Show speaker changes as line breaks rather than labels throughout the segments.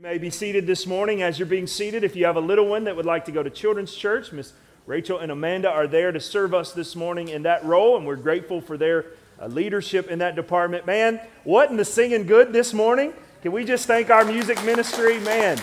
You may be seated this morning. As you're being seated, if you have a little one that would like to go to children's church, Miss Rachel and Amanda are there to serve us this morning in that role, and we're grateful for their uh, leadership in that department. Man, wasn't the singing good this morning? Can we just thank our music ministry? Man,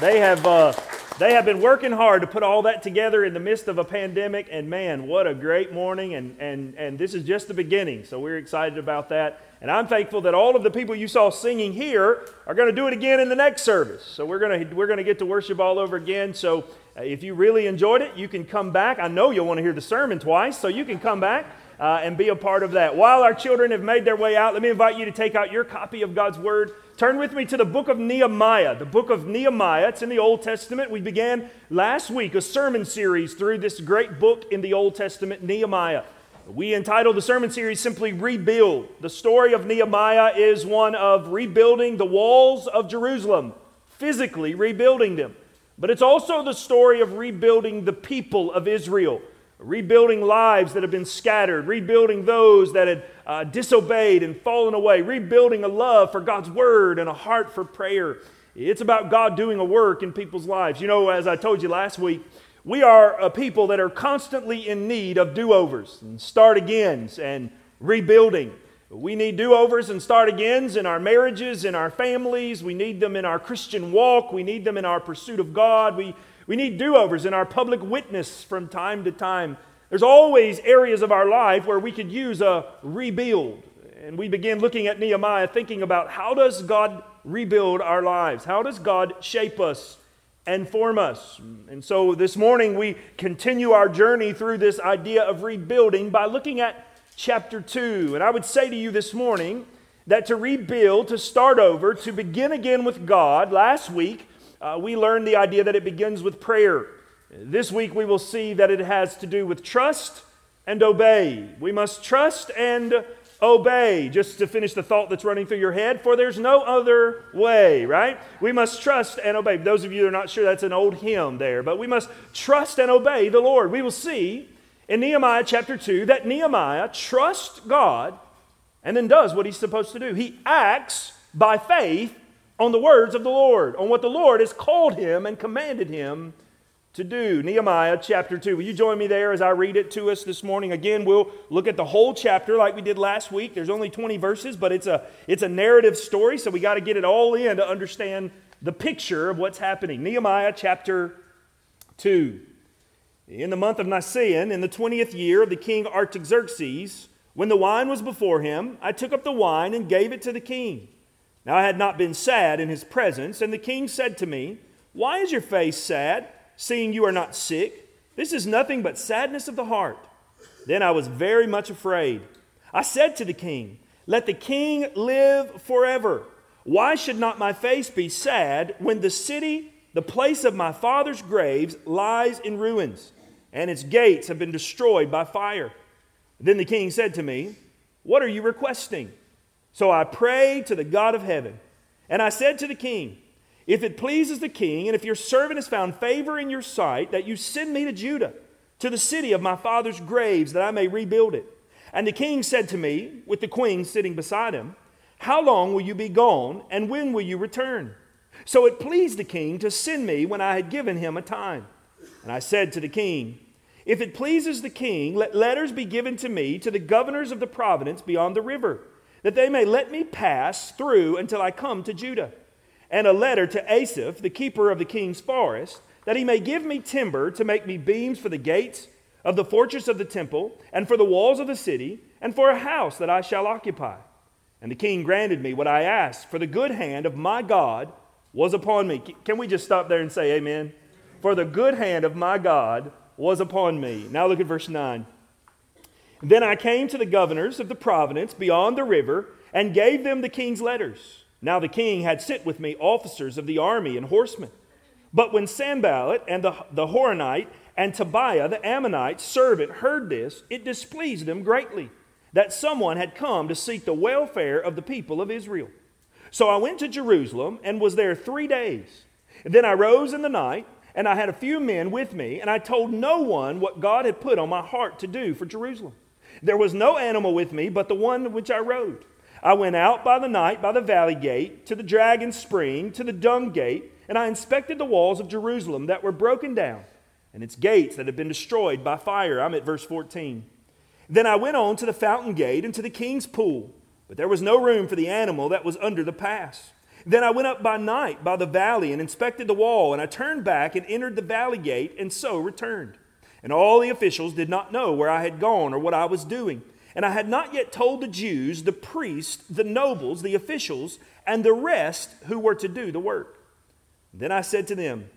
they have. Uh, they have been working hard to put all that together in the midst of a pandemic, and man, what a great morning! And, and, and this is just the beginning, so we're excited about that. And I'm thankful that all of the people you saw singing here are going to do it again in the next service. So we're going to, we're going to get to worship all over again. So uh, if you really enjoyed it, you can come back. I know you'll want to hear the sermon twice, so you can come back. Uh, and be a part of that. While our children have made their way out, let me invite you to take out your copy of God's Word Turn with me to the book of Nehemiah. The book of Nehemiah, it's in the Old Testament. We began last week a sermon series through this great book in the Old Testament, Nehemiah. We entitled the sermon series simply Rebuild. The story of Nehemiah is one of rebuilding the walls of Jerusalem, physically rebuilding them. But it's also the story of rebuilding the people of Israel rebuilding lives that have been scattered, rebuilding those that had uh, disobeyed and fallen away, rebuilding a love for God's word and a heart for prayer. It's about God doing a work in people's lives. You know, as I told you last week, we are a people that are constantly in need of do overs and start agains and rebuilding. We need do overs and start agains in our marriages, in our families. We need them in our Christian walk. We need them in our pursuit of God. We we need do overs in our public witness from time to time. There's always areas of our life where we could use a rebuild. And we begin looking at Nehemiah thinking about how does God rebuild our lives? How does God shape us and form us? And so this morning we continue our journey through this idea of rebuilding by looking at chapter 2. And I would say to you this morning that to rebuild, to start over, to begin again with God, last week uh, we learned the idea that it begins with prayer. This week we will see that it has to do with trust and obey. We must trust and obey, just to finish the thought that's running through your head, for there's no other way, right? We must trust and obey. Those of you are not sure, that's an old hymn there, but we must trust and obey the Lord. We will see in Nehemiah chapter 2 that Nehemiah trusts God and then does what he's supposed to do. He acts by faith on the words of the Lord, on what the Lord has called him and commanded him to do. Nehemiah chapter 2. Will you join me there as I read it to us this morning? Again, we'll look at the whole chapter like we did last week. There's only 20 verses, but it's a, it's a narrative story, so we got to get it all in to understand the picture of what's happening. Nehemiah chapter 2. In the month of Nisan, in the 20th year of the king Artaxerxes, when the wine was before him, I took up the wine and gave it to the king. Now I had not been sad in his presence, and the king said to me, Why is your face sad, seeing you are not sick? This is nothing but sadness of the heart. Then I was very much afraid. I said to the king, Let the king live forever. Why should not my face be sad when the city, the place of my father's graves, lies in ruins, and its gates have been destroyed by fire? Then the king said to me, What are you requesting? So I prayed to the God of heaven, and I said to the king, If it pleases the king, and if your servant has found favor in your sight, that you send me to Judah, to the city of my father's graves, that I may rebuild it. And the king said to me, with the queen sitting beside him, How long will you be gone, and when will you return? So it pleased the king to send me when I had given him a time. And I said to the king, If it pleases the king, let letters be given to me to the governors of the province beyond the river that they may let me pass through until I come to Judah. And a letter to Asaph, the keeper of the king's forest, that he may give me timber to make me beams for the gates of the fortress of the temple, and for the walls of the city, and for a house that I shall occupy. And the king granted me what I asked, for the good hand of my God was upon me. Can we just stop there and say amen? For the good hand of my God was upon me. Now look at verse 9. Then I came to the governors of the province beyond the river and gave them the king's letters. Now the king had sent with me officers of the army and horsemen. But when Sanballat and the, the Horonite and Tobiah the Ammonite servant heard this, it displeased them greatly that someone had come to seek the welfare of the people of Israel. So I went to Jerusalem and was there three days. And then I rose in the night, and I had a few men with me, and I told no one what God had put on my heart to do for Jerusalem. There was no animal with me but the one which I rode. I went out by the night by the valley gate to the dragon spring, to the dung gate, and I inspected the walls of Jerusalem that were broken down and its gates that had been destroyed by fire. I'm at verse 14. Then I went on to the fountain gate and to the king's pool, but there was no room for the animal that was under the pass. Then I went up by night by the valley and inspected the wall, and I turned back and entered the valley gate, and so returned. And all the officials did not know where I had gone or what I was doing. And I had not yet told the Jews, the priests, the nobles, the officials, and the rest who were to do the work. Then I said to them,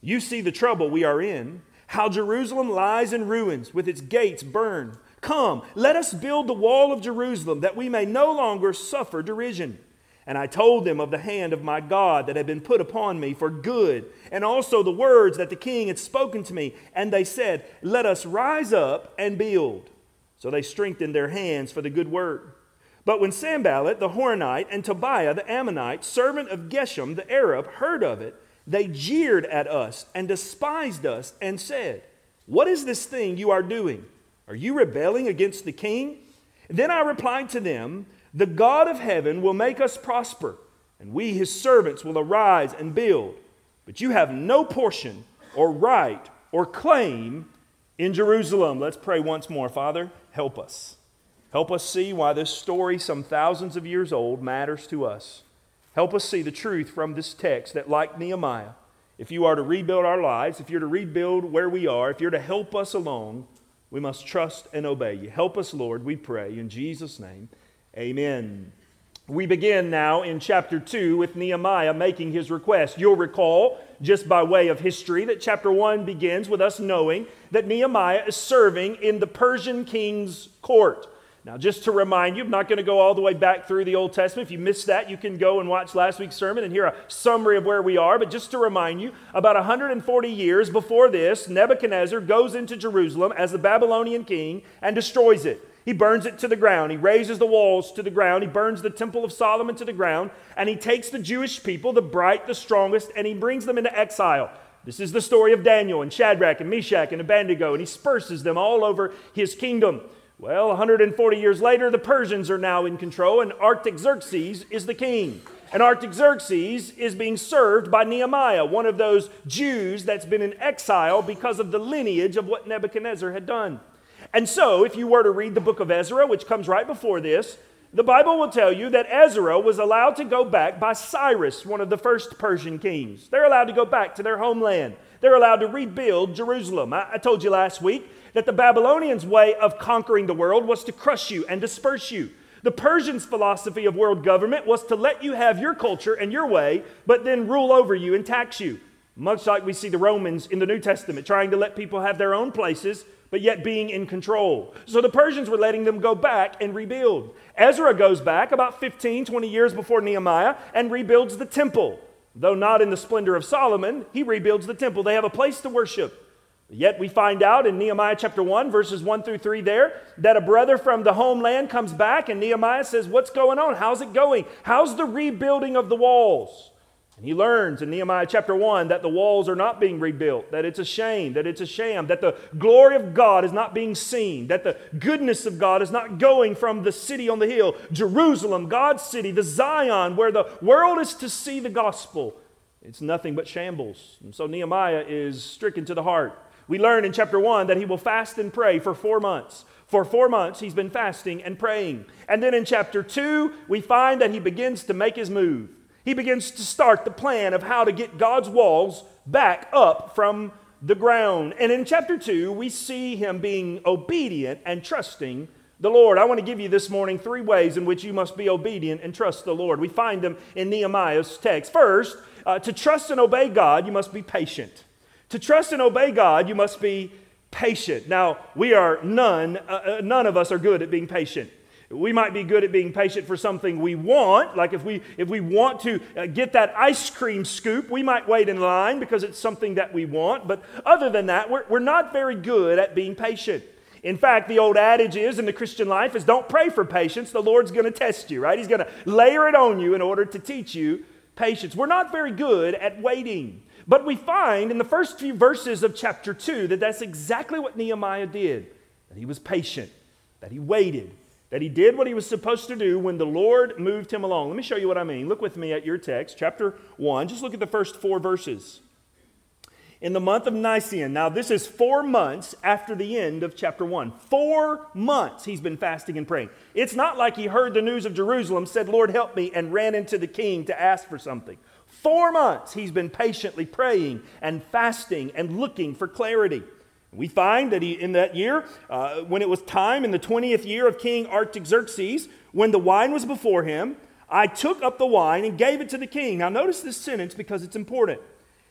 You see the trouble we are in, how Jerusalem lies in ruins, with its gates burned. Come, let us build the wall of Jerusalem, that we may no longer suffer derision. And I told them of the hand of my God that had been put upon me for good, and also the words that the king had spoken to me. And they said, Let us rise up and build. So they strengthened their hands for the good work. But when Sanballat the Horonite and Tobiah the Ammonite, servant of Geshem the Arab, heard of it, they jeered at us and despised us and said, What is this thing you are doing? Are you rebelling against the king? Then I replied to them, The God of heaven will make us prosper, and we, his servants, will arise and build. But you have no portion or right or claim in Jerusalem. Let's pray once more. Father, help us. Help us see why this story, some thousands of years old, matters to us. Help us see the truth from this text that, like Nehemiah, if you are to rebuild our lives, if you're to rebuild where we are, if you're to help us along, we must trust and obey you. Help us, Lord, we pray. In Jesus' name, amen. We begin now in chapter 2 with Nehemiah making his request. You'll recall, just by way of history, that chapter 1 begins with us knowing that Nehemiah is serving in the Persian king's court. Now, just to remind you, I'm not going to go all the way back through the Old Testament. If you missed that, you can go and watch last week's sermon and hear a summary of where we are. But just to remind you, about 140 years before this, Nebuchadnezzar goes into Jerusalem as the Babylonian king and destroys it. He burns it to the ground. He razes the walls to the ground. He burns the Temple of Solomon to the ground. And he takes the Jewish people, the bright, the strongest, and he brings them into exile. This is the story of Daniel and Shadrach and Meshach and Abednego, and he disperses them all over his kingdom. Well, 140 years later, the Persians are now in control, and Artaxerxes is the king. And Artaxerxes is being served by Nehemiah, one of those Jews that's been in exile because of the lineage of what Nebuchadnezzar had done. And so, if you were to read the book of Ezra, which comes right before this, the Bible will tell you that Ezra was allowed to go back by Cyrus, one of the first Persian kings. They're allowed to go back to their homeland. They're allowed to rebuild Jerusalem. I, I told you last week that the Babylonians' way of conquering the world was to crush you and disperse you. The Persians' philosophy of world government was to let you have your culture and your way, but then rule over you and tax you. Much like we see the Romans in the New Testament trying to let people have their own places but yet being in control. So the Persians were letting them go back and rebuild. Ezra goes back about 15, 20 years before Nehemiah and rebuilds the temple. Though not in the splendor of Solomon, he rebuilds the temple. They have a place to worship. Yet we find out in Nehemiah chapter 1, verses 1 through 3 there, that a brother from the homeland comes back and Nehemiah says, What's going on? How's it going? How's the rebuilding of the walls? And he learns in Nehemiah chapter 1 that the walls are not being rebuilt, that it's a shame, that it's a sham, that the glory of God is not being seen, that the goodness of God is not going from the city on the hill, Jerusalem, God's city, the Zion, where the world is to see the gospel. It's nothing but shambles. And so Nehemiah is stricken to the heart. We learn in chapter 1 that he will fast and pray for four months. For four months, he's been fasting and praying. And then in chapter 2, we find that he begins to make his move. He begins to start the plan of how to get God's walls back up from the ground. And in chapter 2, we see him being obedient and trusting the Lord. I want to give you this morning three ways in which you must be obedient and trust the Lord. We find them in Nehemiah's text. First, uh, to trust and obey God, you must be patient. To trust and obey God, you must be patient. Now, we are none, uh, uh none of us are good at being patient. We might be good at being patient for something we want. Like if we, if we want to uh, get that ice cream scoop, we might wait in line because it's something that we want. But other than that, we're, we're not very good at being patient. In fact, the old adage is in the Christian life is don't pray for patience. The Lord's going to test you, right? He's going to layer it on you in order to teach you patience. We're not very good at waiting. But we find in the first few verses of chapter 2 that that's exactly what Nehemiah did. That he was patient, that he waited, that he did what he was supposed to do when the Lord moved him along. Let me show you what I mean. Look with me at your text, chapter 1. Just look at the first four verses. In the month of Nisan, now this is four months after the end of chapter 1. Four months he's been fasting and praying. It's not like he heard the news of Jerusalem, said, Lord, help me, and ran into the king to ask for something. Four months he's been patiently praying and fasting and looking for clarity. We find that he, in that year, uh, when it was time in the 20th year of King Artaxerxes, when the wine was before him, I took up the wine and gave it to the king. Now, notice this sentence because it's important.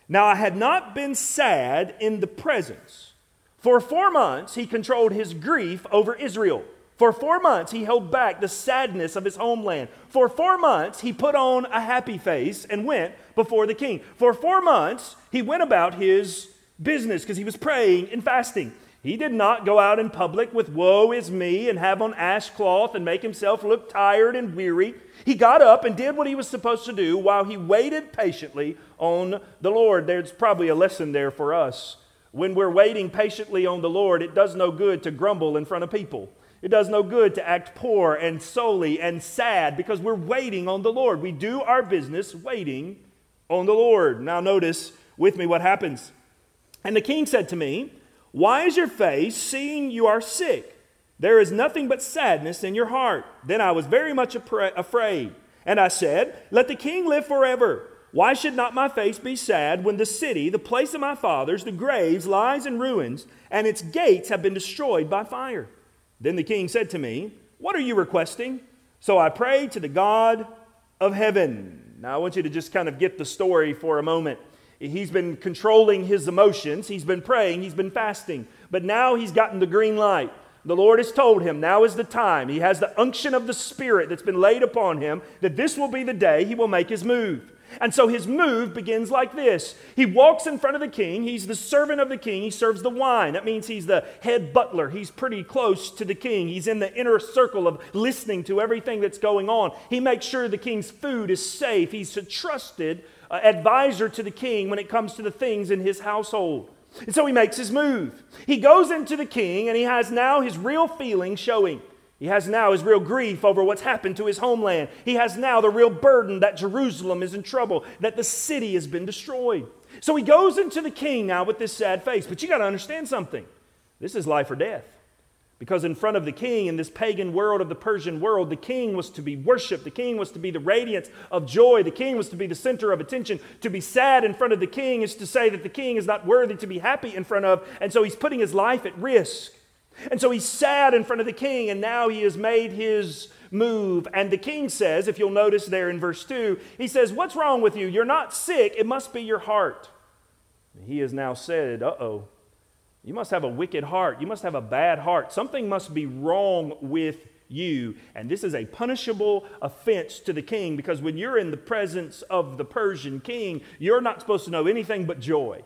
Now, I had not been sad in the presence. For four months, he controlled his grief over Israel. For four months, he held back the sadness of his homeland. For four months, he put on a happy face and went before the king. For four months, he went about his business because he was praying and fasting. He did not go out in public with woe is me and have on ash cloth and make himself look tired and weary. He got up and did what he was supposed to do while he waited patiently on the Lord. There's probably a lesson there for us. When we're waiting patiently on the Lord, it does no good to grumble in front of people. It does no good to act poor and solely and sad because we're waiting on the Lord. We do our business waiting on the Lord. Now, notice with me what happens. And the king said to me, Why is your face, seeing you are sick? There is nothing but sadness in your heart. Then I was very much afraid. And I said, Let the king live forever. Why should not my face be sad when the city, the place of my fathers, the graves, lies in ruins, and its gates have been destroyed by fire? Then the king said to me, What are you requesting? So I prayed to the God of heaven. Now I want you to just kind of get the story for a moment. He's been controlling his emotions. He's been praying. He's been fasting. But now he's gotten the green light. The Lord has told him now is the time. He has the unction of the Spirit that's been laid upon him that this will be the day he will make his move. And so his move begins like this He walks in front of the king. He's the servant of the king. He serves the wine. That means he's the head butler. He's pretty close to the king. He's in the inner circle of listening to everything that's going on. He makes sure the king's food is safe. He's a trusted advisor to the king when it comes to the things in his household. And so he makes his move. He goes into the king and he has now his real feelings showing. He has now his real grief over what's happened to his homeland. He has now the real burden that Jerusalem is in trouble, that the city has been destroyed. So he goes into the king now with this sad face. But you got to understand something this is life or death. Because in front of the king, in this pagan world of the Persian world, the king was to be worshiped. The king was to be the radiance of joy. The king was to be the center of attention. To be sad in front of the king is to say that the king is not worthy to be happy in front of. And so he's putting his life at risk. And so he's sad in front of the king, and now he has made his move. And the king says, if you'll notice there in verse 2, he says, What's wrong with you? You're not sick. It must be your heart. He has now said, Uh oh. You must have a wicked heart. You must have a bad heart. Something must be wrong with you. And this is a punishable offense to the king because when you're in the presence of the Persian king, you're not supposed to know anything but joy.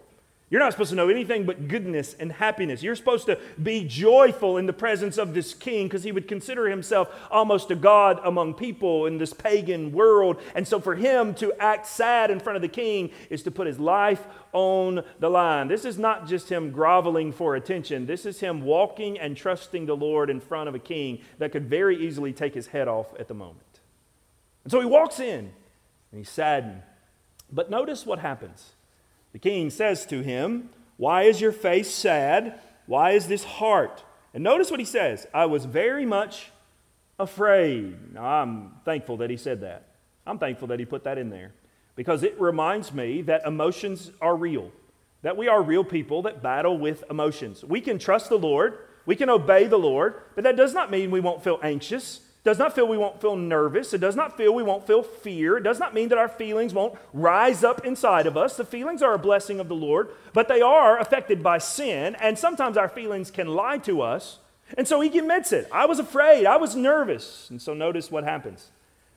You're not supposed to know anything but goodness and happiness. You're supposed to be joyful in the presence of this king because he would consider himself almost a god among people in this pagan world. And so for him to act sad in front of the king is to put his life on the line. This is not just him groveling for attention, this is him walking and trusting the Lord in front of a king that could very easily take his head off at the moment. And so he walks in and he's saddened. But notice what happens. The king says to him, Why is your face sad? Why is this heart? And notice what he says I was very much afraid. Now, I'm thankful that he said that. I'm thankful that he put that in there because it reminds me that emotions are real, that we are real people that battle with emotions. We can trust the Lord, we can obey the Lord, but that does not mean we won't feel anxious does not feel we won't feel nervous. It does not feel we won't feel fear. It does not mean that our feelings won't rise up inside of us. The feelings are a blessing of the Lord, but they are affected by sin, and sometimes our feelings can lie to us. And so he admits it. I was afraid. I was nervous. And so notice what happens.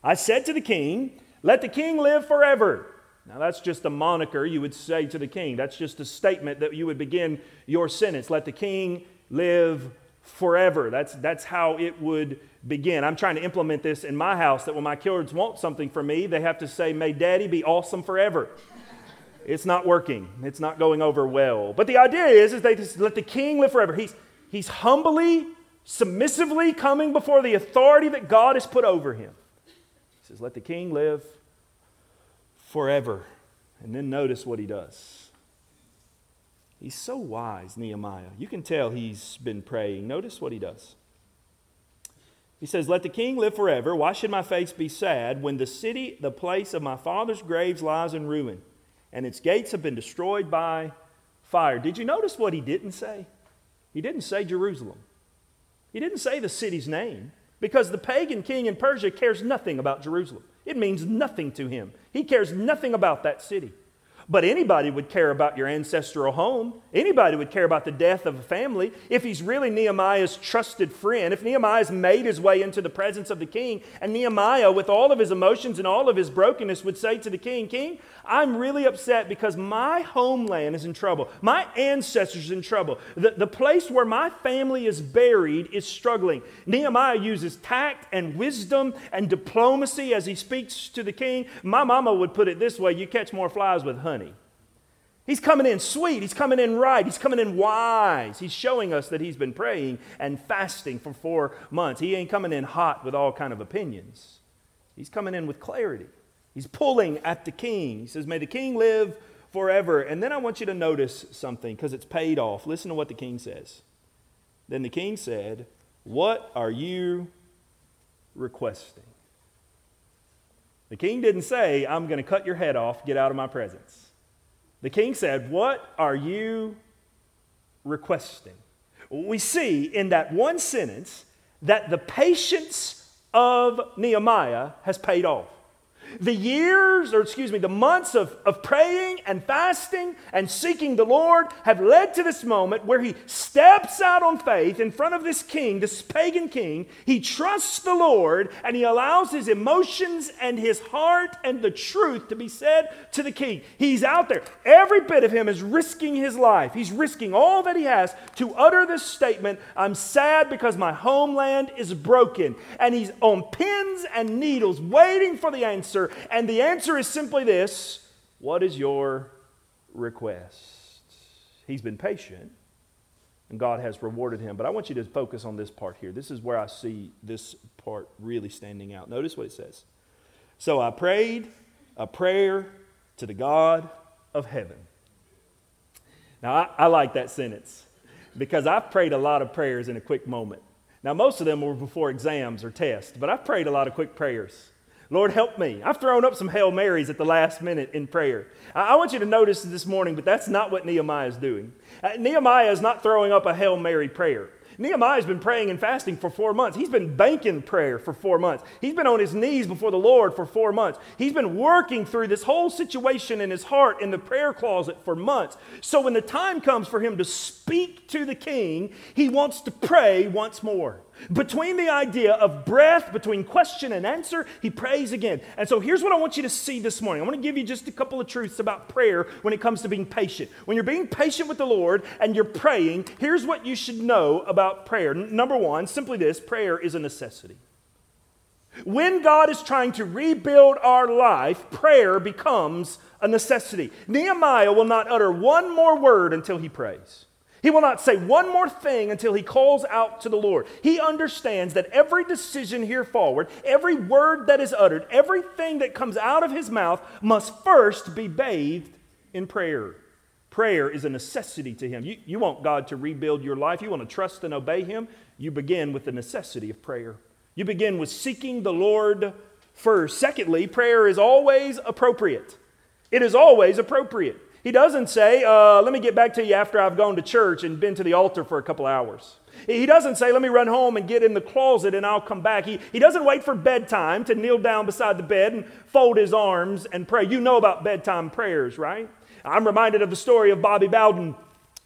I said to the king, Let the king live forever. Now, that's just a moniker you would say to the king. That's just a statement that you would begin your sentence. Let the king live forever. That's, that's how it would begin. I'm trying to implement this in my house that when my kids want something from me, they have to say, May daddy be awesome forever. it's not working, it's not going over well. But the idea is, is they just let the king live forever. He's, he's humbly submissively coming before the authority that God has put over him. He says, Let the king live forever. And then notice what he does. He's so wise, Nehemiah. You can tell he's been praying. Notice what he does. He says, Let the king live forever. Why should my face be sad when the city, the place of my father's graves, lies in ruin, and its gates have been destroyed by fire? Did you notice what he didn't say? He didn't say Jerusalem. He didn't say the city's name because the pagan king in Persia cares nothing about Jerusalem. It means nothing to him. He cares nothing about that city. But anybody would care about your ancestral home. Anybody would care about the death of a family. If he's really Nehemiah's trusted friend, if Nehemiah's made his way into the presence of the king, and Nehemiah, with all of his emotions and all of his brokenness, would say to the king, King, I'm really upset because my homeland is in trouble. My ancestors in trouble. The, the place where my family is buried is struggling. Nehemiah uses tact and wisdom and diplomacy as he speaks to the king. My mama would put it this way you catch more flies with honey He's coming in sweet. He's coming in right. He's coming in wise. He's showing us that he's been praying and fasting for four months. He ain't coming in hot with all kind of opinions. He's coming in with clarity. He's pulling at the king. He says, May the king live forever. And then I want you to notice something because it's paid off. Listen to what the king says. Then the king said, What are you requesting? The king didn't say, I'm going to cut your head off, get out of my presence. The king said, What are you requesting? We see in that one sentence that the patience of Nehemiah has paid off. The years, or excuse me, the months of, of praying and fasting and seeking the Lord have led to this moment where he steps out on faith in front of this king, this pagan king. He trusts the Lord and he allows his emotions and his heart and the truth to be said to the king. He's out there. Every bit of him is risking his life. He's risking all that he has to utter this statement I'm sad because my homeland is broken. And he's on pins and needles waiting for the answer answer. And the answer is simply this What is your request? He's been patient, and God has rewarded him. But I want you to focus on this part here. This is where I see this part really standing out. Notice what it says. So I prayed a prayer to the God of heaven. Now, I, I like that sentence because I've prayed a lot of prayers in a quick moment. Now, most of them were before exams or tests, but I've prayed a lot of quick prayers. Lord, help me. I've thrown up some Hail Marys at the last minute in prayer. I want you to notice this morning, but that's not what Nehemiah is doing. Uh, Nehemiah is not throwing up a Hail Mary prayer. Nehemiah's been praying and fasting for four months. He's been banking prayer for four months. He's been on his knees before the Lord for four months. He's been working through this whole situation in his heart in the prayer closet for months. So when the time comes for him to speak to the king, he wants to pray once more. Between the idea of breath, between question and answer, he prays again. And so here's what I want you to see this morning. I want to give you just a couple of truths about prayer when it comes to being patient. When you're being patient with the Lord and you're praying, here's what you should know about prayer. N- number one, simply this prayer is a necessity. When God is trying to rebuild our life, prayer becomes a necessity. Nehemiah will not utter one more word until he prays. He will not say one more thing until he calls out to the Lord. He understands that every decision here forward, every word that is uttered, everything that comes out of his mouth must first be bathed in prayer. Prayer is a necessity to him. You, you want God to rebuild your life, you want to trust and obey him, you begin with the necessity of prayer. You begin with seeking the Lord first. Secondly, prayer is always appropriate. It is always appropriate. He doesn't say, uh, let me get back to you after I've gone to church and been to the altar for a couple hours. He doesn't say, let me run home and get in the closet and I'll come back. He, he doesn't wait for bedtime to kneel down beside the bed and fold his arms and pray. You know about bedtime prayers, right? I'm reminded of the story of Bobby Bowden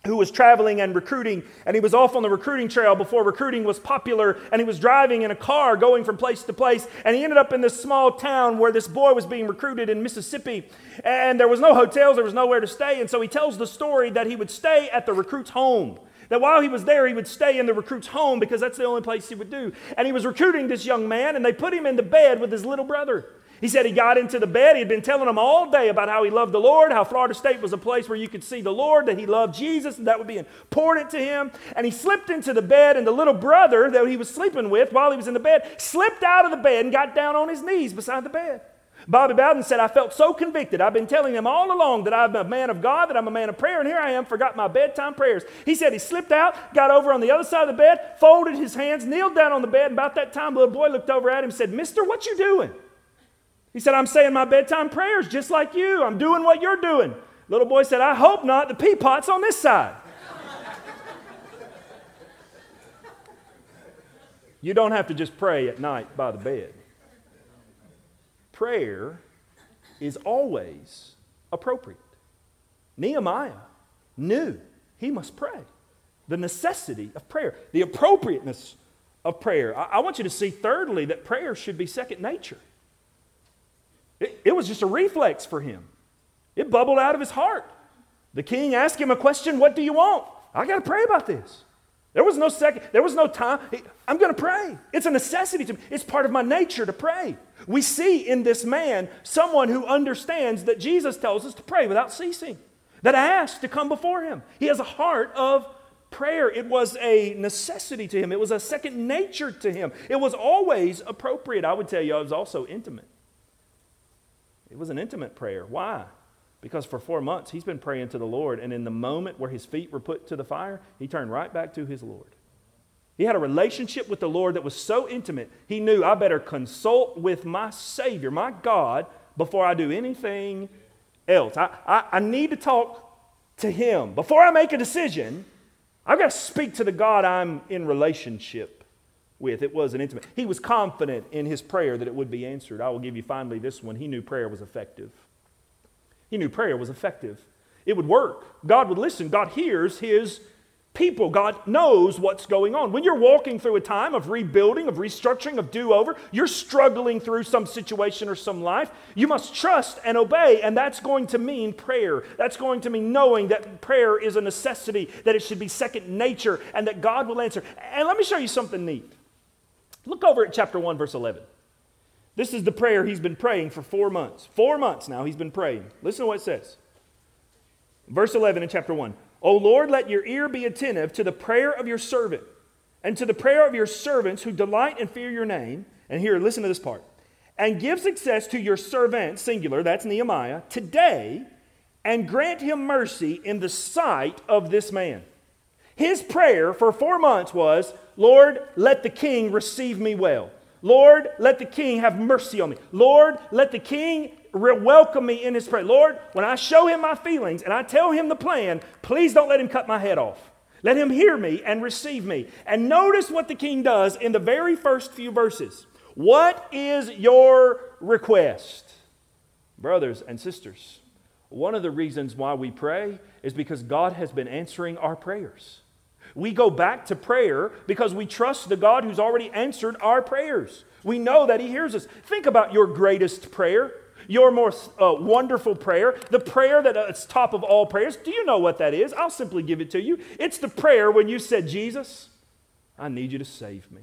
who was traveling and recruiting, and he was off on the recruiting trail before recruiting was popular, and he was driving in a car going from place to place, and he ended up in this small town where this boy was being recruited in Mississippi, and there was no hotels, there was nowhere to stay, and so he tells the story that he would stay at the recruit's home. That while he was there, he would stay in the recruit's home because that's the only place he would do. And he was recruiting this young man, and they put him in the bed with his little brother. He said he got into the bed. He had been telling them all day about how he loved the Lord, how Florida State was a place where you could see the Lord, that he loved Jesus, and that would be important to him. And he slipped into the bed, and the little brother that he was sleeping with while he was in the bed slipped out of the bed and got down on his knees beside the bed. Bobby Bowden said, I felt so convicted. I've been telling them all along that I'm a man of God, that I'm a man of prayer, and here I am, forgot my bedtime prayers. He said he slipped out, got over on the other side of the bed, folded his hands, kneeled down on the bed, and about that time, the little boy looked over at him and said, Mister, what you doing? He said, I'm saying my bedtime prayers just like you. I'm doing what you're doing. Little boy said, I hope not. The pee pot's on this side. you don't have to just pray at night by the bed prayer is always appropriate. Nehemiah knew he must pray. The necessity of prayer, the appropriateness of prayer. I, I want you to see, thirdly, that prayer should be second nature. It, it was just a reflex for him, it bubbled out of his heart. The king asked him a question What do you want? I got to pray about this. There was no second, there was no time. I'm going to pray. It's a necessity to me. It's part of my nature to pray. We see in this man someone who understands that Jesus tells us to pray without ceasing, that asks to come before him. He has a heart of prayer. It was a necessity to him, it was a second nature to him. It was always appropriate. I would tell you, it was also intimate. It was an intimate prayer. Why? Because for four months he's been praying to the Lord, and in the moment where his feet were put to the fire, he turned right back to his Lord. He had a relationship with the Lord that was so intimate, he knew I better consult with my Savior, my God, before I do anything else. I, I, I need to talk to Him. Before I make a decision, I've got to speak to the God I'm in relationship with. It was an intimate. He was confident in his prayer that it would be answered. I will give you finally this one. He knew prayer was effective. He knew prayer was effective. It would work. God would listen. God hears his people. God knows what's going on. When you're walking through a time of rebuilding, of restructuring, of do over, you're struggling through some situation or some life, you must trust and obey, and that's going to mean prayer. That's going to mean knowing that prayer is a necessity, that it should be second nature, and that God will answer. And let me show you something neat. Look over at chapter 1, verse 11. This is the prayer he's been praying for four months. Four months now he's been praying. Listen to what it says. Verse 11 in chapter 1. O Lord, let your ear be attentive to the prayer of your servant and to the prayer of your servants who delight and fear your name. And here, listen to this part. And give success to your servant, singular, that's Nehemiah, today, and grant him mercy in the sight of this man. His prayer for four months was, Lord, let the king receive me well. Lord, let the king have mercy on me. Lord, let the king welcome me in his prayer. Lord, when I show him my feelings and I tell him the plan, please don't let him cut my head off. Let him hear me and receive me. And notice what the king does in the very first few verses. What is your request? Brothers and sisters, one of the reasons why we pray is because God has been answering our prayers. We go back to prayer because we trust the God who's already answered our prayers. We know that He hears us. Think about your greatest prayer your most uh, wonderful prayer, the prayer that that is top of all prayers. Do you know what that is? I'll simply give it to you. It's the prayer when you said, Jesus, I need you to save me.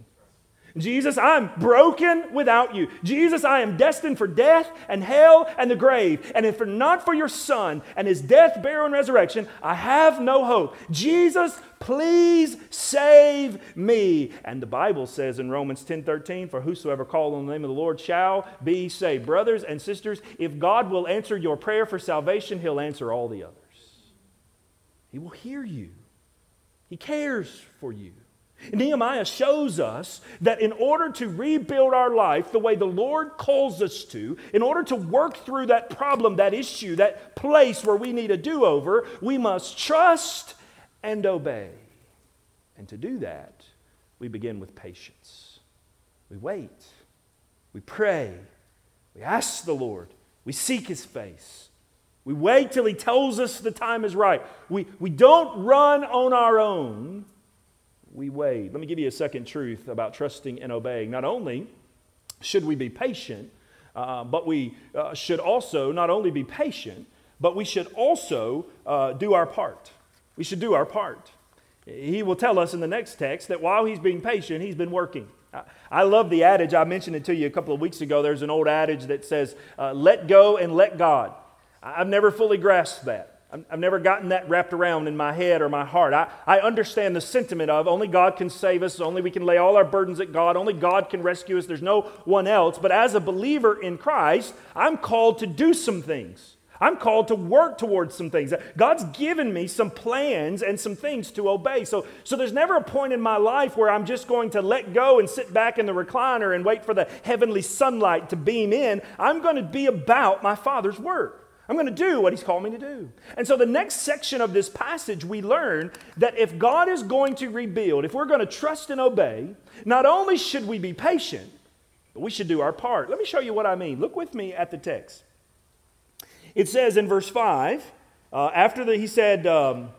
Jesus, I'm broken without you. Jesus, I am destined for death and hell and the grave. And if not for your Son and his death, burial, and resurrection, I have no hope. Jesus, please save me. And the Bible says in Romans 10 13, For whosoever called on the name of the Lord shall be saved. Brothers and sisters, if God will answer your prayer for salvation, he'll answer all the others. He will hear you, he cares for you. Nehemiah shows us that in order to rebuild our life the way the Lord calls us to, in order to work through that problem, that issue, that place where we need a do over, we must trust and obey. And to do that, we begin with patience. We wait, we pray, we ask the Lord, we seek His face. We wait till He tells us the time is right. We, we don't run on our own we wait. Let me give you a second truth about trusting and obeying. Not only should we be patient, uh, but we uh, should also not only be patient, but we should also uh, do our part. We should do our part. He will tell us in the next text that while he's being patient, he's been working. I love the adage. I mentioned it to you a couple of weeks ago. There's an old adage that says, uh, let go and let God. I've never fully grasped that. I've never gotten that wrapped around in my head or my heart. I, I understand the sentiment of only God can save us, only we can lay all our burdens at God, only God can rescue us, there's no one else. But as a believer in Christ, I'm called to do some things. I'm called to work towards some things. God's given me some plans and some things to obey. So, so there's never a point in my life where I'm just going to let go and sit back in the recliner and wait for the heavenly sunlight to beam in. I'm going to be about my Father's work. I'm going to do what He's called me to do. And so, the next section of this passage, we learn that if God is going to rebuild, if we're going to trust and obey, not only should we be patient, but we should do our part. Let me show you what I mean. Look with me at the text. It says in verse 5, uh, after the, he said, um,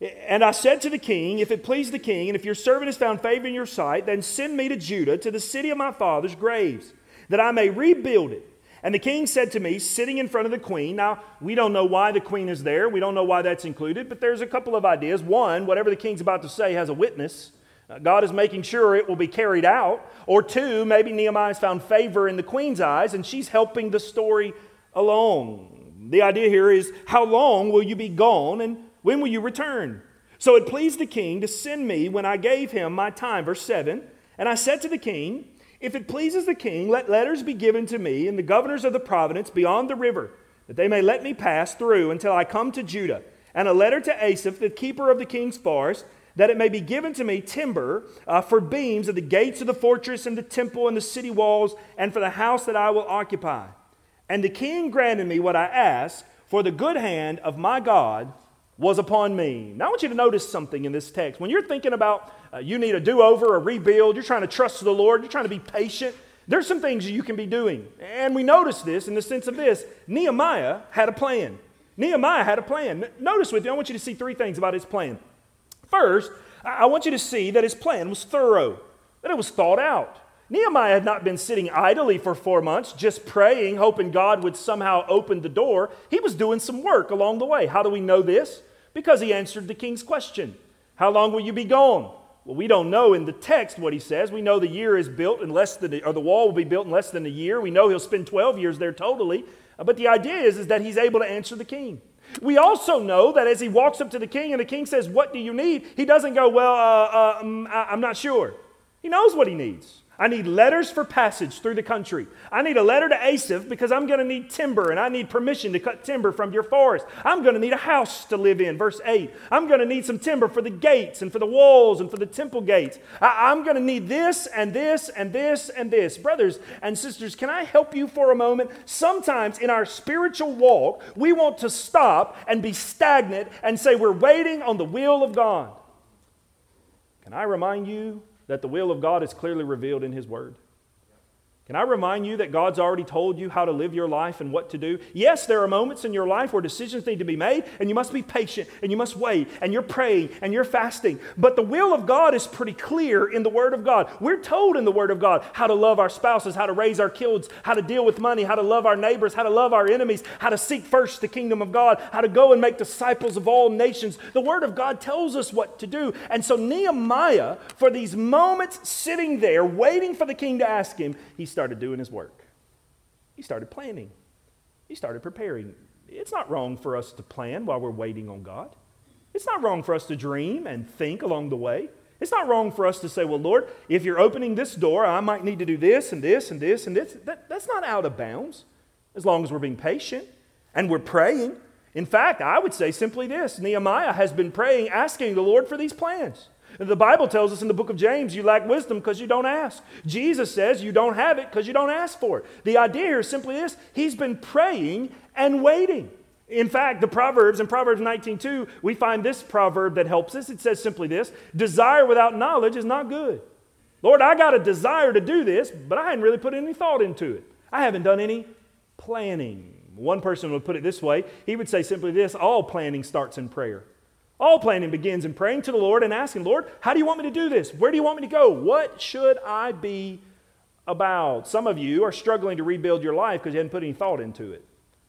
And I said to the king, If it please the king, and if your servant has found favor in your sight, then send me to Judah, to the city of my father's graves, that I may rebuild it. And the king said to me, sitting in front of the queen, now we don't know why the queen is there, we don't know why that's included, but there's a couple of ideas. One, whatever the king's about to say has a witness. Uh, God is making sure it will be carried out. Or two, maybe Nehemiah's found favor in the queen's eyes and she's helping the story along. The idea here is how long will you be gone and when will you return? So it pleased the king to send me when I gave him my time. Verse 7 And I said to the king, If it pleases the king, let letters be given to me and the governors of the province beyond the river, that they may let me pass through until I come to Judah, and a letter to Asaph, the keeper of the king's forest, that it may be given to me timber uh, for beams of the gates of the fortress and the temple and the city walls, and for the house that I will occupy. And the king granted me what I asked, for the good hand of my God was upon me. Now, I want you to notice something in this text. When you're thinking about uh, you need a do over, a rebuild, you're trying to trust the Lord, you're trying to be patient, there's some things you can be doing. And we notice this in the sense of this Nehemiah had a plan. Nehemiah had a plan. Notice with me, I want you to see three things about his plan. First, I want you to see that his plan was thorough, that it was thought out. Nehemiah had not been sitting idly for four months, just praying, hoping God would somehow open the door. He was doing some work along the way. How do we know this? Because he answered the king's question How long will you be gone? Well, we don't know in the text what he says. We know the year is built in less than, or the wall will be built in less than a year. We know he'll spend 12 years there totally. Uh, but the idea is, is that he's able to answer the king. We also know that as he walks up to the king and the king says, What do you need? He doesn't go, Well, uh, uh, um, I'm not sure. He knows what he needs. I need letters for passage through the country. I need a letter to Asaph because I'm going to need timber and I need permission to cut timber from your forest. I'm going to need a house to live in. Verse 8. I'm going to need some timber for the gates and for the walls and for the temple gates. I, am going to need this and this and this and this. Brothers and sisters, can I help you for a moment? Sometimes in our spiritual walk, we want to stop and be stagnant and say we're waiting on the will of God. Can I remind you that the will of God is clearly revealed in His Word. Can I remind you that God's already told you how to live your life and what to do? Yes, there are moments in your life where decisions need to be made, and you must be patient, and you must wait, and you're praying, and you're fasting. But the will of God is pretty clear in the Word of God. We're told in the Word of God how to love our spouses, how to raise our kids, how to deal with money, how to love our neighbors, how to love our enemies, how to seek first the kingdom of God, how to go and make disciples of all nations. The Word of God tells us what to do. And so, Nehemiah, for these moments sitting there waiting for the king to ask him, he started doing his work. He started planning. He started preparing. It's not wrong for us to plan while we're waiting on God. It's not wrong for us to dream and think along the way. It's not wrong for us to say, well, Lord, if you're opening this door, I might need to do this and this and this and this. That, that's not out of bounds as long as we're being patient and we're praying. In fact, I would say simply this Nehemiah has been praying, asking the Lord for these plans. The Bible tells us in the book of James, you lack wisdom because you don't ask. Jesus says you don't have it because you don't ask for it. The idea here simply is He's been praying and waiting. In fact, the Proverbs, in Proverbs 19:2, we find this proverb that helps us. It says simply this desire without knowledge is not good. Lord, I got a desire to do this, but I hadn't really put any thought into it. I haven't done any planning. One person would put it this way he would say simply this all planning starts in prayer. All planning begins in praying to the Lord and asking, Lord, how do you want me to do this? Where do you want me to go? What should I be about? Some of you are struggling to rebuild your life because you haven't put any thought into it.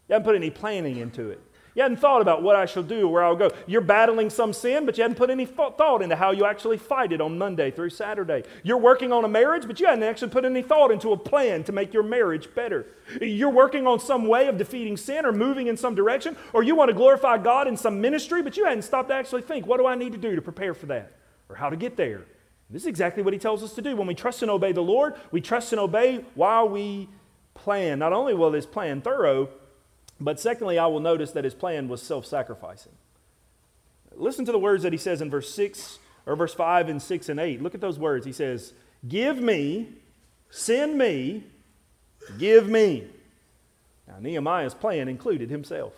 You haven't put any planning into it. You hadn't thought about what I shall do where I'll go. You're battling some sin, but you hadn't put any thought into how you actually fight it on Monday through Saturday. You're working on a marriage, but you hadn't actually put any thought into a plan to make your marriage better. You're working on some way of defeating sin or moving in some direction, or you want to glorify God in some ministry, but you hadn't stopped to actually think, what do I need to do to prepare for that? Or how to get there? This is exactly what he tells us to do. When we trust and obey the Lord, we trust and obey while we plan. Not only will this plan thorough, but secondly, I will notice that his plan was self sacrificing. Listen to the words that he says in verse 6 or verse 5 and 6 and 8. Look at those words. He says, Give me, send me, give me. Now, Nehemiah's plan included himself.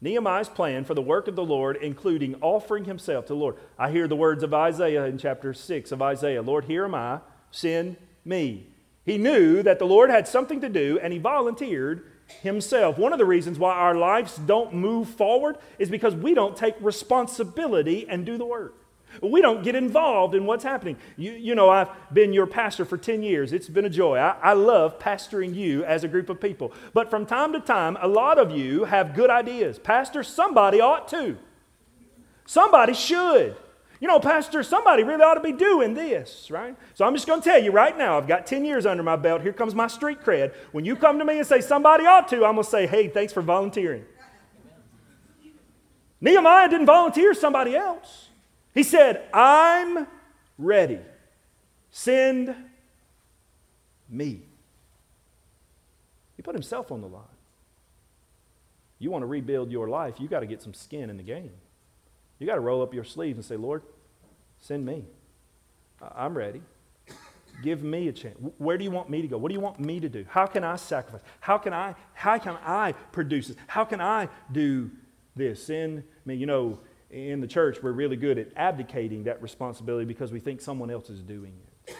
Nehemiah's plan for the work of the Lord, including offering himself to the Lord. I hear the words of Isaiah in chapter 6 of Isaiah Lord, here am I, send me. He knew that the Lord had something to do, and he volunteered himself. One of the reasons why our lives don't move forward is because we don't take responsibility and do the work. We don't get involved in what's happening. You, you know, I've been your pastor for 10 years. It's been a joy. I, I love pastoring you as a group of people. But from time to time, a lot of you have good ideas. Pastor, somebody ought to. Somebody should. You know, Pastor, somebody really ought to be doing this, right? So I'm just going to tell you right now, I've got 10 years under my belt. Here comes my street cred. When you come to me and say somebody ought to, I'm going to say, hey, thanks for volunteering. Nehemiah didn't volunteer somebody else. He said, I'm ready. Send me. He put himself on the line. You want to rebuild your life, you got to get some skin in the game. You got to roll up your sleeves and say, Lord, send me. I'm ready. Give me a chance. Where do you want me to go? What do you want me to do? How can I sacrifice? How can I, how can I produce this? How can I do this? Send me. You know, in the church, we're really good at abdicating that responsibility because we think someone else is doing it.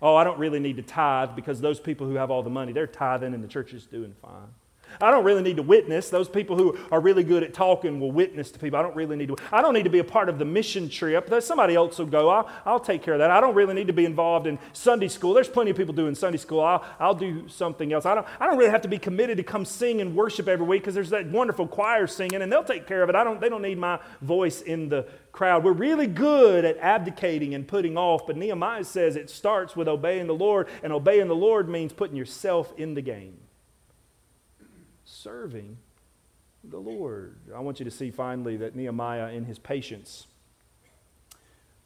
Oh, I don't really need to tithe because those people who have all the money, they're tithing and the church is doing fine. I don't really need to witness. Those people who are really good at talking will witness to people. I don't really need to. I don't need to be a part of the mission trip. There's somebody else will go. I'll, I'll take care of that. I don't really need to be involved in Sunday school. There's plenty of people doing Sunday school. I'll, I'll do something else. I don't, I don't really have to be committed to come sing and worship every week because there's that wonderful choir singing and they'll take care of it. I don't, they don't need my voice in the crowd. We're really good at abdicating and putting off, but Nehemiah says it starts with obeying the Lord, and obeying the Lord means putting yourself in the game serving the Lord. I want you to see finally that Nehemiah, in his patience,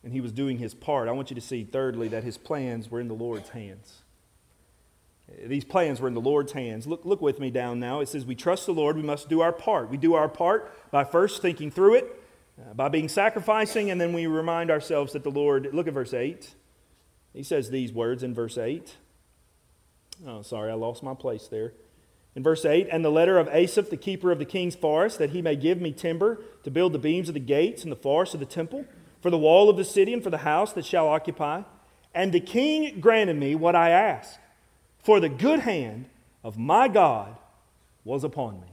and he was doing his part. I want you to see, thirdly, that his plans were in the Lord's hands. These plans were in the Lord's hands. Look, look with me down now. It says, We trust the Lord, we must do our part. We do our part by first thinking through it, uh, by being sacrificing, and then we remind ourselves that the Lord, look at verse 8. He says these words in verse 8. Oh, sorry, I lost my place there. In verse 8, and the letter of Asaph, the keeper of the king's forest, that he may give me timber to build the beams of the gates and the forest of the temple, for the wall of the city and for the house that shall occupy. And the king granted me what I asked, for the good hand of my God was upon me.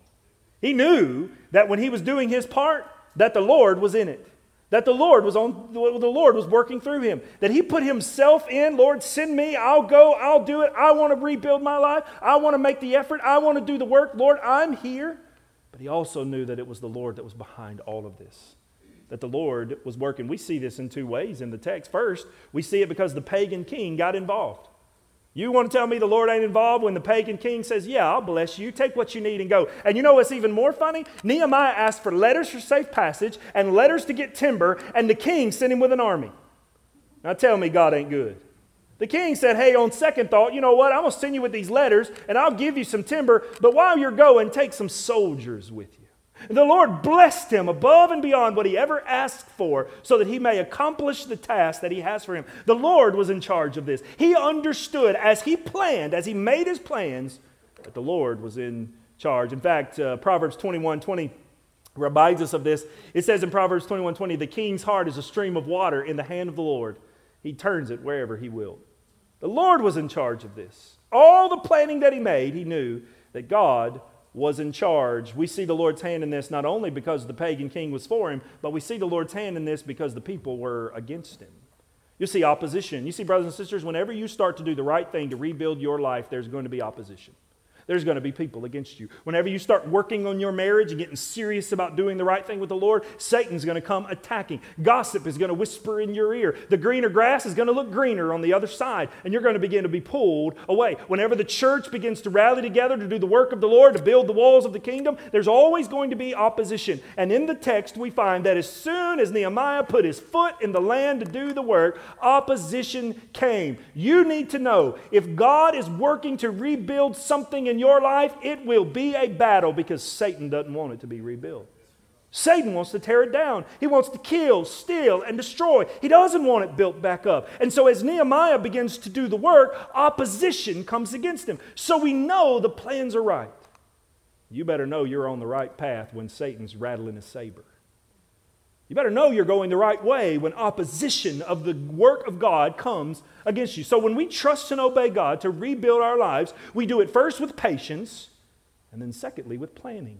He knew that when he was doing his part, that the Lord was in it that the Lord was on the Lord was working through him. That he put himself in, Lord, send me, I'll go, I'll do it. I want to rebuild my life. I want to make the effort. I want to do the work. Lord, I'm here. But he also knew that it was the Lord that was behind all of this. That the Lord was working. We see this in two ways in the text. First, we see it because the pagan king got involved. You want to tell me the Lord ain't involved when the pagan king says, Yeah, I'll bless you. Take what you need and go. And you know what's even more funny? Nehemiah asked for letters for safe passage and letters to get timber, and the king sent him with an army. Now tell me God ain't good. The king said, Hey, on second thought, you know what? I'm going to send you with these letters and I'll give you some timber, but while you're going, take some soldiers with you. The Lord blessed him above and beyond what he ever asked for so that he may accomplish the task that he has for him. The Lord was in charge of this. He understood as he planned, as he made his plans, that the Lord was in charge. In fact, uh, Proverbs 21 20 reminds us of this. It says in Proverbs 21 20, the king's heart is a stream of water in the hand of the Lord. He turns it wherever he will. The Lord was in charge of this. All the planning that he made, he knew that God was in charge. We see the Lord's hand in this not only because the pagan king was for him, but we see the Lord's hand in this because the people were against him. You see opposition. You see, brothers and sisters, whenever you start to do the right thing to rebuild your life, there's going to be opposition. There's going to be people against you. Whenever you start working on your marriage and getting serious about doing the right thing with the Lord, Satan's going to come attacking. Gossip is going to whisper in your ear. The greener grass is going to look greener on the other side, and you're going to begin to be pulled away. Whenever the church begins to rally together to do the work of the Lord, to build the walls of the kingdom, there's always going to be opposition. And in the text, we find that as soon as Nehemiah put his foot in the land to do the work, opposition came. You need to know if God is working to rebuild something in in your life, it will be a battle because Satan doesn't want it to be rebuilt. Satan wants to tear it down. He wants to kill, steal, and destroy. He doesn't want it built back up. And so, as Nehemiah begins to do the work, opposition comes against him. So, we know the plans are right. You better know you're on the right path when Satan's rattling his saber. You better know you're going the right way when opposition of the work of God comes against you. So when we trust and obey God to rebuild our lives, we do it first with patience, and then secondly with planning.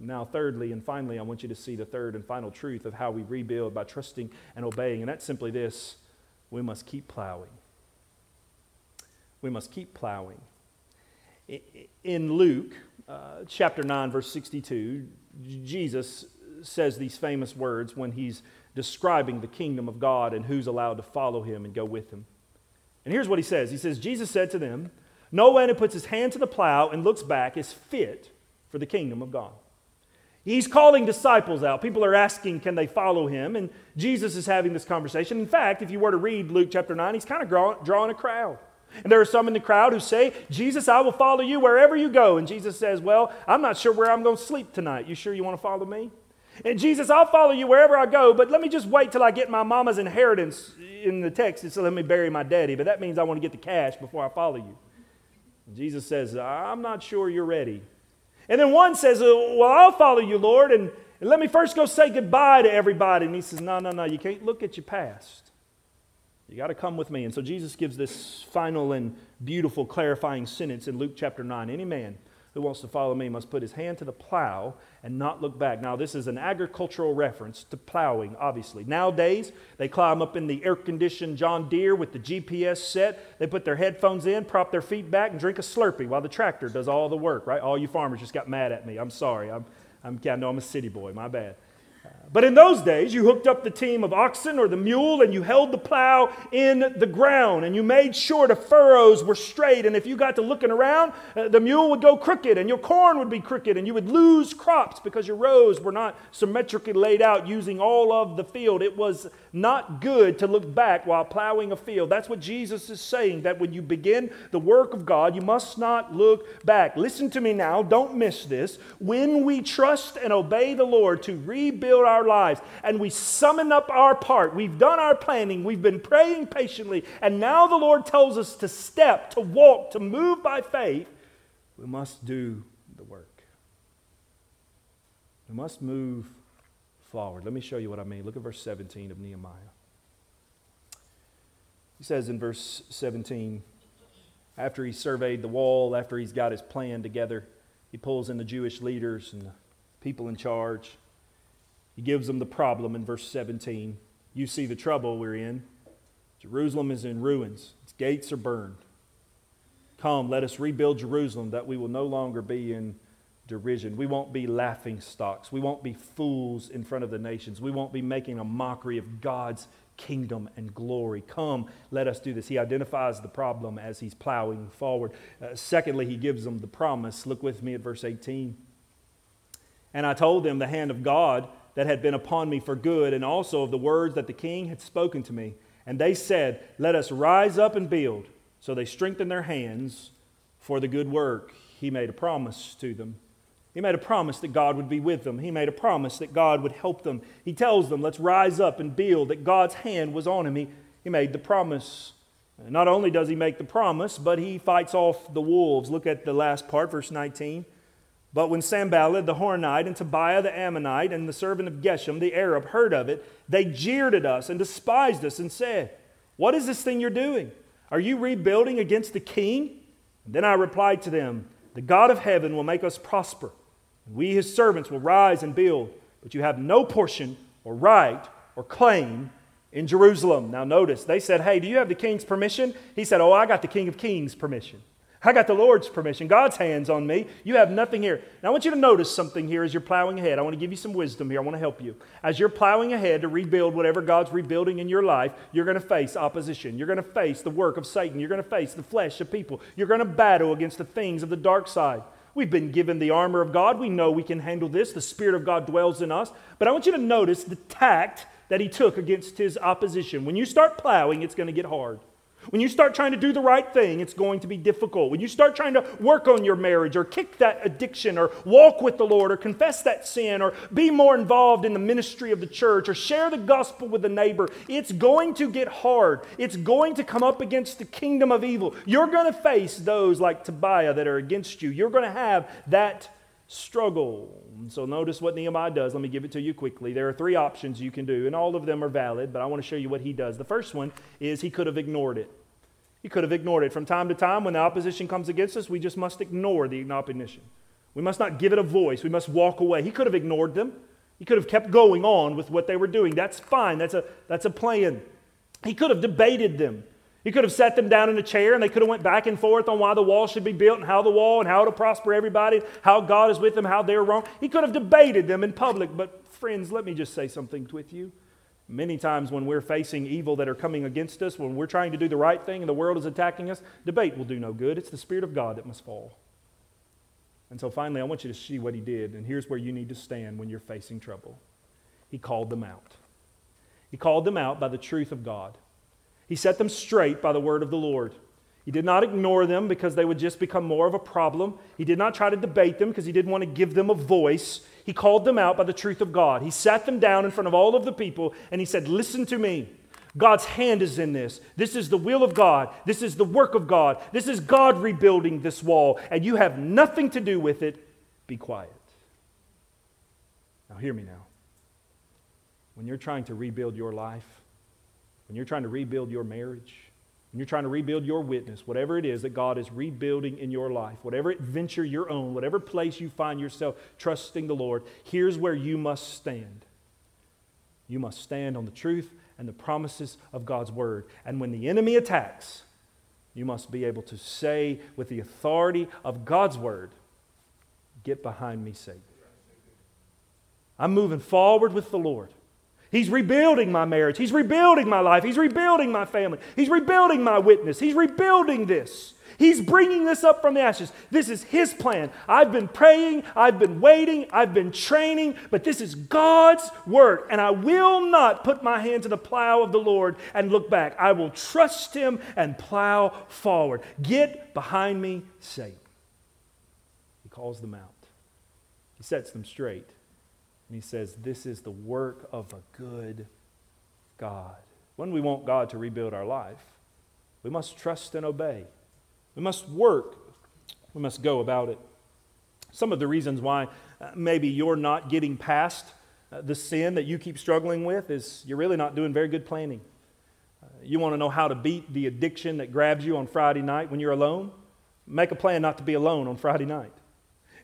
Now, thirdly and finally, I want you to see the third and final truth of how we rebuild by trusting and obeying, and that's simply this we must keep plowing. We must keep plowing. In Luke uh, chapter 9, verse 62, Jesus says these famous words when he's describing the kingdom of God and who's allowed to follow him and go with him. And here's what he says He says, Jesus said to them, No one who puts his hand to the plow and looks back is fit for the kingdom of God. He's calling disciples out. People are asking, can they follow him? And Jesus is having this conversation. In fact, if you were to read Luke chapter 9, he's kind of drawing a crowd. And there are some in the crowd who say, Jesus, I will follow you wherever you go. And Jesus says, Well, I'm not sure where I'm going to sleep tonight. You sure you want to follow me? And Jesus, I'll follow you wherever I go, but let me just wait till I get my mama's inheritance in the text. It says, let me bury my daddy, but that means I want to get the cash before I follow you. And Jesus says, I'm not sure you're ready. And then one says, Well, I'll follow you, Lord, and, and let me first go say goodbye to everybody. And he says, No, no, no, you can't look at your past. You got to come with me. And so Jesus gives this final and beautiful clarifying sentence in Luke chapter 9. Any man who wants to follow me must put his hand to the plow and not look back. Now, this is an agricultural reference to plowing, obviously. Nowadays, they climb up in the air conditioned John Deere with the GPS set. They put their headphones in, prop their feet back, and drink a Slurpee while the tractor does all the work, right? All you farmers just got mad at me. I'm sorry. I'm, I'm, I know I'm a city boy. My bad. But in those days, you hooked up the team of oxen or the mule and you held the plow in the ground and you made sure the furrows were straight. And if you got to looking around, uh, the mule would go crooked and your corn would be crooked and you would lose crops because your rows were not symmetrically laid out using all of the field. It was not good to look back while plowing a field. That's what Jesus is saying, that when you begin the work of God, you must not look back. Listen to me now, don't miss this. When we trust and obey the Lord to rebuild our lives and we summon up our part, we've done our planning, we've been praying patiently, and now the Lord tells us to step, to walk, to move by faith, we must do the work. We must move forward. Let me show you what I mean. Look at verse 17 of Nehemiah. He says in verse 17, after he surveyed the wall, after he's got his plan together, he pulls in the Jewish leaders and the people in charge. He gives them the problem in verse 17. You see the trouble we're in. Jerusalem is in ruins, its gates are burned. Come, let us rebuild Jerusalem that we will no longer be in derision. We won't be laughing stocks. We won't be fools in front of the nations. We won't be making a mockery of God's kingdom and glory. Come, let us do this. He identifies the problem as he's plowing forward. Uh, secondly, he gives them the promise. Look with me at verse 18. And I told them the hand of God that had been upon me for good, and also of the words that the king had spoken to me. And they said, Let us rise up and build. So they strengthened their hands for the good work. He made a promise to them. He made a promise that God would be with them. He made a promise that God would help them. He tells them, let's rise up and build, that God's hand was on him. He, he made the promise. Not only does he make the promise, but he fights off the wolves. Look at the last part, verse 19. But when Sanballat the Horonite and Tobiah the Ammonite and the servant of Geshem the Arab heard of it, they jeered at us and despised us and said, What is this thing you're doing? Are you rebuilding against the king? And then I replied to them, The God of heaven will make us prosper and we, his servants, will rise and build, but you have no portion or right or claim in Jerusalem. Now, notice, they said, Hey, do you have the king's permission? He said, Oh, I got the king of kings' permission. I got the Lord's permission, God's hands on me. You have nothing here. Now, I want you to notice something here as you're plowing ahead. I want to give you some wisdom here. I want to help you. As you're plowing ahead to rebuild whatever God's rebuilding in your life, you're going to face opposition. You're going to face the work of Satan. You're going to face the flesh of people. You're going to battle against the things of the dark side. We've been given the armor of God. We know we can handle this. The Spirit of God dwells in us. But I want you to notice the tact that he took against his opposition. When you start plowing, it's going to get hard. When you start trying to do the right thing, it's going to be difficult. When you start trying to work on your marriage or kick that addiction or walk with the Lord or confess that sin or be more involved in the ministry of the church or share the gospel with the neighbor, it's going to get hard. It's going to come up against the kingdom of evil. You're going to face those like Tobiah that are against you. You're going to have that struggle. So notice what Nehemiah does. Let me give it to you quickly. There are three options you can do, and all of them are valid, but I want to show you what he does. The first one is he could have ignored it. He could have ignored it. From time to time, when the opposition comes against us, we just must ignore the opposition. We must not give it a voice. We must walk away. He could have ignored them. He could have kept going on with what they were doing. That's fine. That's a, that's a plan. He could have debated them. He could have sat them down in a chair and they could have went back and forth on why the wall should be built and how the wall and how to prosper everybody, how God is with them, how they're wrong. He could have debated them in public. But friends, let me just say something with you. Many times when we're facing evil that are coming against us, when we're trying to do the right thing and the world is attacking us, debate will do no good. It's the Spirit of God that must fall. And so finally, I want you to see what he did. And here's where you need to stand when you're facing trouble. He called them out. He called them out by the truth of God. He set them straight by the word of the Lord. He did not ignore them because they would just become more of a problem. He did not try to debate them because he didn't want to give them a voice. He called them out by the truth of God. He sat them down in front of all of the people and he said, Listen to me. God's hand is in this. This is the will of God. This is the work of God. This is God rebuilding this wall, and you have nothing to do with it. Be quiet. Now, hear me now. When you're trying to rebuild your life, when you're trying to rebuild your marriage, when you're trying to rebuild your witness, whatever it is that God is rebuilding in your life, whatever adventure you're on, whatever place you find yourself trusting the Lord, here's where you must stand. You must stand on the truth and the promises of God's word. And when the enemy attacks, you must be able to say with the authority of God's word, Get behind me, Satan. I'm moving forward with the Lord. He's rebuilding my marriage. He's rebuilding my life. He's rebuilding my family. He's rebuilding my witness. He's rebuilding this. He's bringing this up from the ashes. This is His plan. I've been praying, I've been waiting, I've been training, but this is God's work, and I will not put my hand to the plow of the Lord and look back. I will trust Him and plow forward. Get behind me, Satan. He calls them out, He sets them straight. And he says, This is the work of a good God. When we want God to rebuild our life, we must trust and obey. We must work. We must go about it. Some of the reasons why uh, maybe you're not getting past uh, the sin that you keep struggling with is you're really not doing very good planning. Uh, you want to know how to beat the addiction that grabs you on Friday night when you're alone? Make a plan not to be alone on Friday night.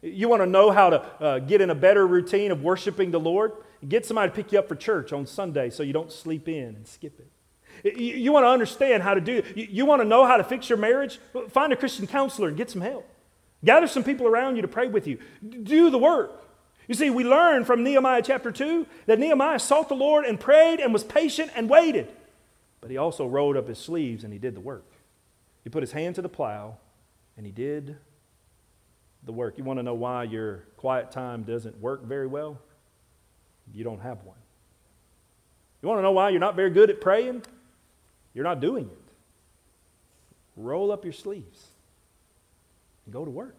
You want to know how to uh, get in a better routine of worshiping the Lord? Get somebody to pick you up for church on Sunday so you don't sleep in and skip it. You, you want to understand how to do it. You, you want to know how to fix your marriage? Find a Christian counselor and get some help. Gather some people around you to pray with you. Do the work. You see, we learn from Nehemiah chapter 2 that Nehemiah sought the Lord and prayed and was patient and waited. But he also rolled up his sleeves and he did the work. He put his hand to the plow and he did the work. You want to know why your quiet time doesn't work very well? You don't have one. You want to know why you're not very good at praying? You're not doing it. Roll up your sleeves and go to work.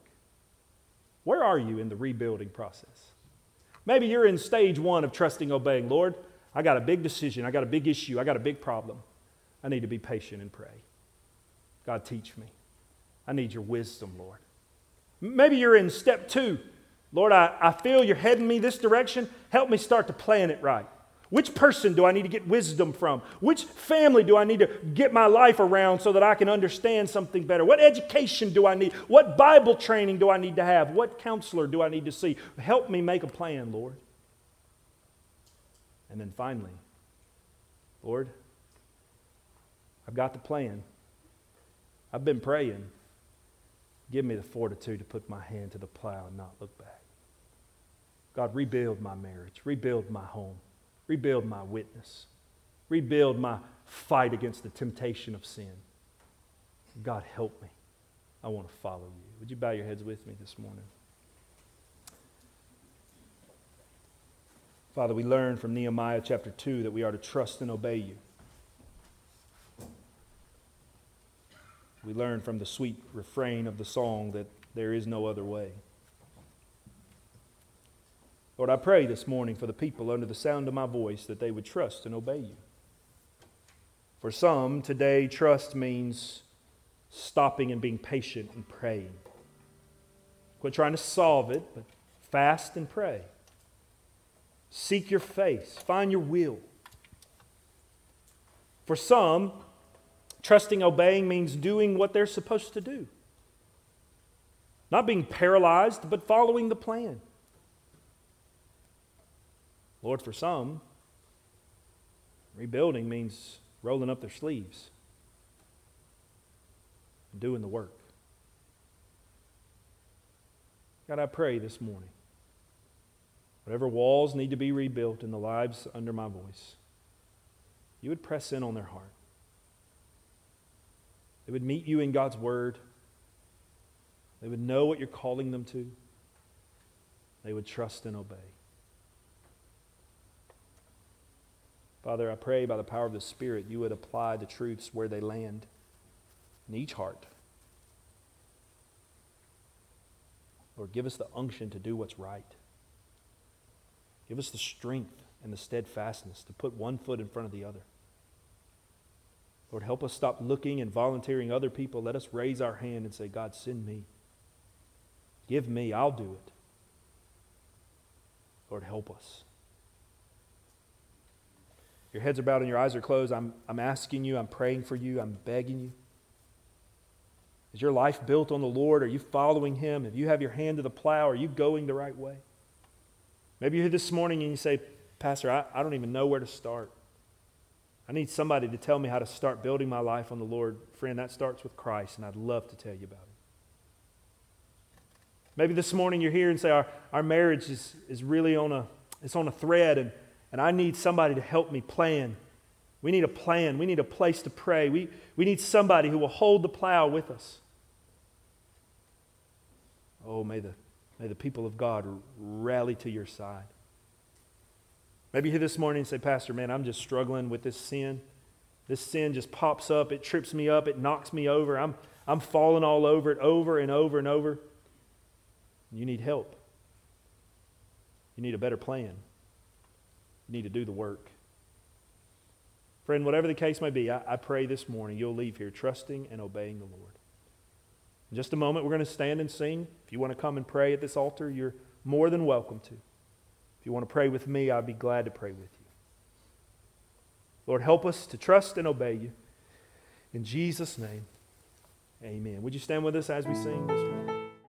Where are you in the rebuilding process? Maybe you're in stage one of trusting, obeying. Lord, I got a big decision. I got a big issue. I got a big problem. I need to be patient and pray. God, teach me. I need your wisdom, Lord. Maybe you're in step two. Lord, I, I feel you're heading me this direction. Help me start to plan it right. Which person do I need to get wisdom from? Which family do I need to get my life around so that I can understand something better? What education do I need? What Bible training do I need to have? What counselor do I need to see? Help me make a plan, Lord. And then finally, Lord, I've got the plan. I've been praying. Give me the fortitude to put my hand to the plow and not look back. God, rebuild my marriage, rebuild my home, rebuild my witness, rebuild my fight against the temptation of sin. God, help me. I want to follow you. Would you bow your heads with me this morning? Father, we learn from Nehemiah chapter 2 that we are to trust and obey you. We learn from the sweet refrain of the song that there is no other way. Lord, I pray this morning for the people under the sound of my voice that they would trust and obey you. For some, today, trust means stopping and being patient and praying. Quit trying to solve it, but fast and pray. Seek your face, find your will. For some, trusting, obeying means doing what they're supposed to do. Not being paralyzed, but following the plan. Lord, for some, rebuilding means rolling up their sleeves and doing the work. God, I pray this morning, whatever walls need to be rebuilt in the lives under my voice, you would press in on their heart. They would meet you in God's word. They would know what you're calling them to. They would trust and obey. Father, I pray by the power of the Spirit, you would apply the truths where they land in each heart. Lord, give us the unction to do what's right. Give us the strength and the steadfastness to put one foot in front of the other. Lord, help us stop looking and volunteering other people. Let us raise our hand and say, God, send me. Give me, I'll do it. Lord, help us. Your heads are bowed and your eyes are closed. I'm, I'm asking you, I'm praying for you, I'm begging you. Is your life built on the Lord? Are you following Him? If you have your hand to the plow, are you going the right way? Maybe you're here this morning and you say, Pastor, I, I don't even know where to start. I need somebody to tell me how to start building my life on the Lord. Friend, that starts with Christ, and I'd love to tell you about it. Maybe this morning you're here and say, Our, our marriage is, is really on a, it's on a thread, and, and I need somebody to help me plan. We need a plan. We need a place to pray. We, we need somebody who will hold the plow with us. Oh, may the, may the people of God rally to your side. Maybe here this morning and say, Pastor, man, I'm just struggling with this sin. This sin just pops up, it trips me up, it knocks me over. I'm, I'm falling all over it over and over and over. You need help. You need a better plan. You need to do the work. Friend, whatever the case may be, I, I pray this morning you'll leave here trusting and obeying the Lord. In just a moment, we're going to stand and sing. If you want to come and pray at this altar, you're more than welcome to. If you want to pray with me, I'd be glad to pray with you. Lord, help us to trust and obey you. In Jesus' name, amen. Would you stand with us as we sing?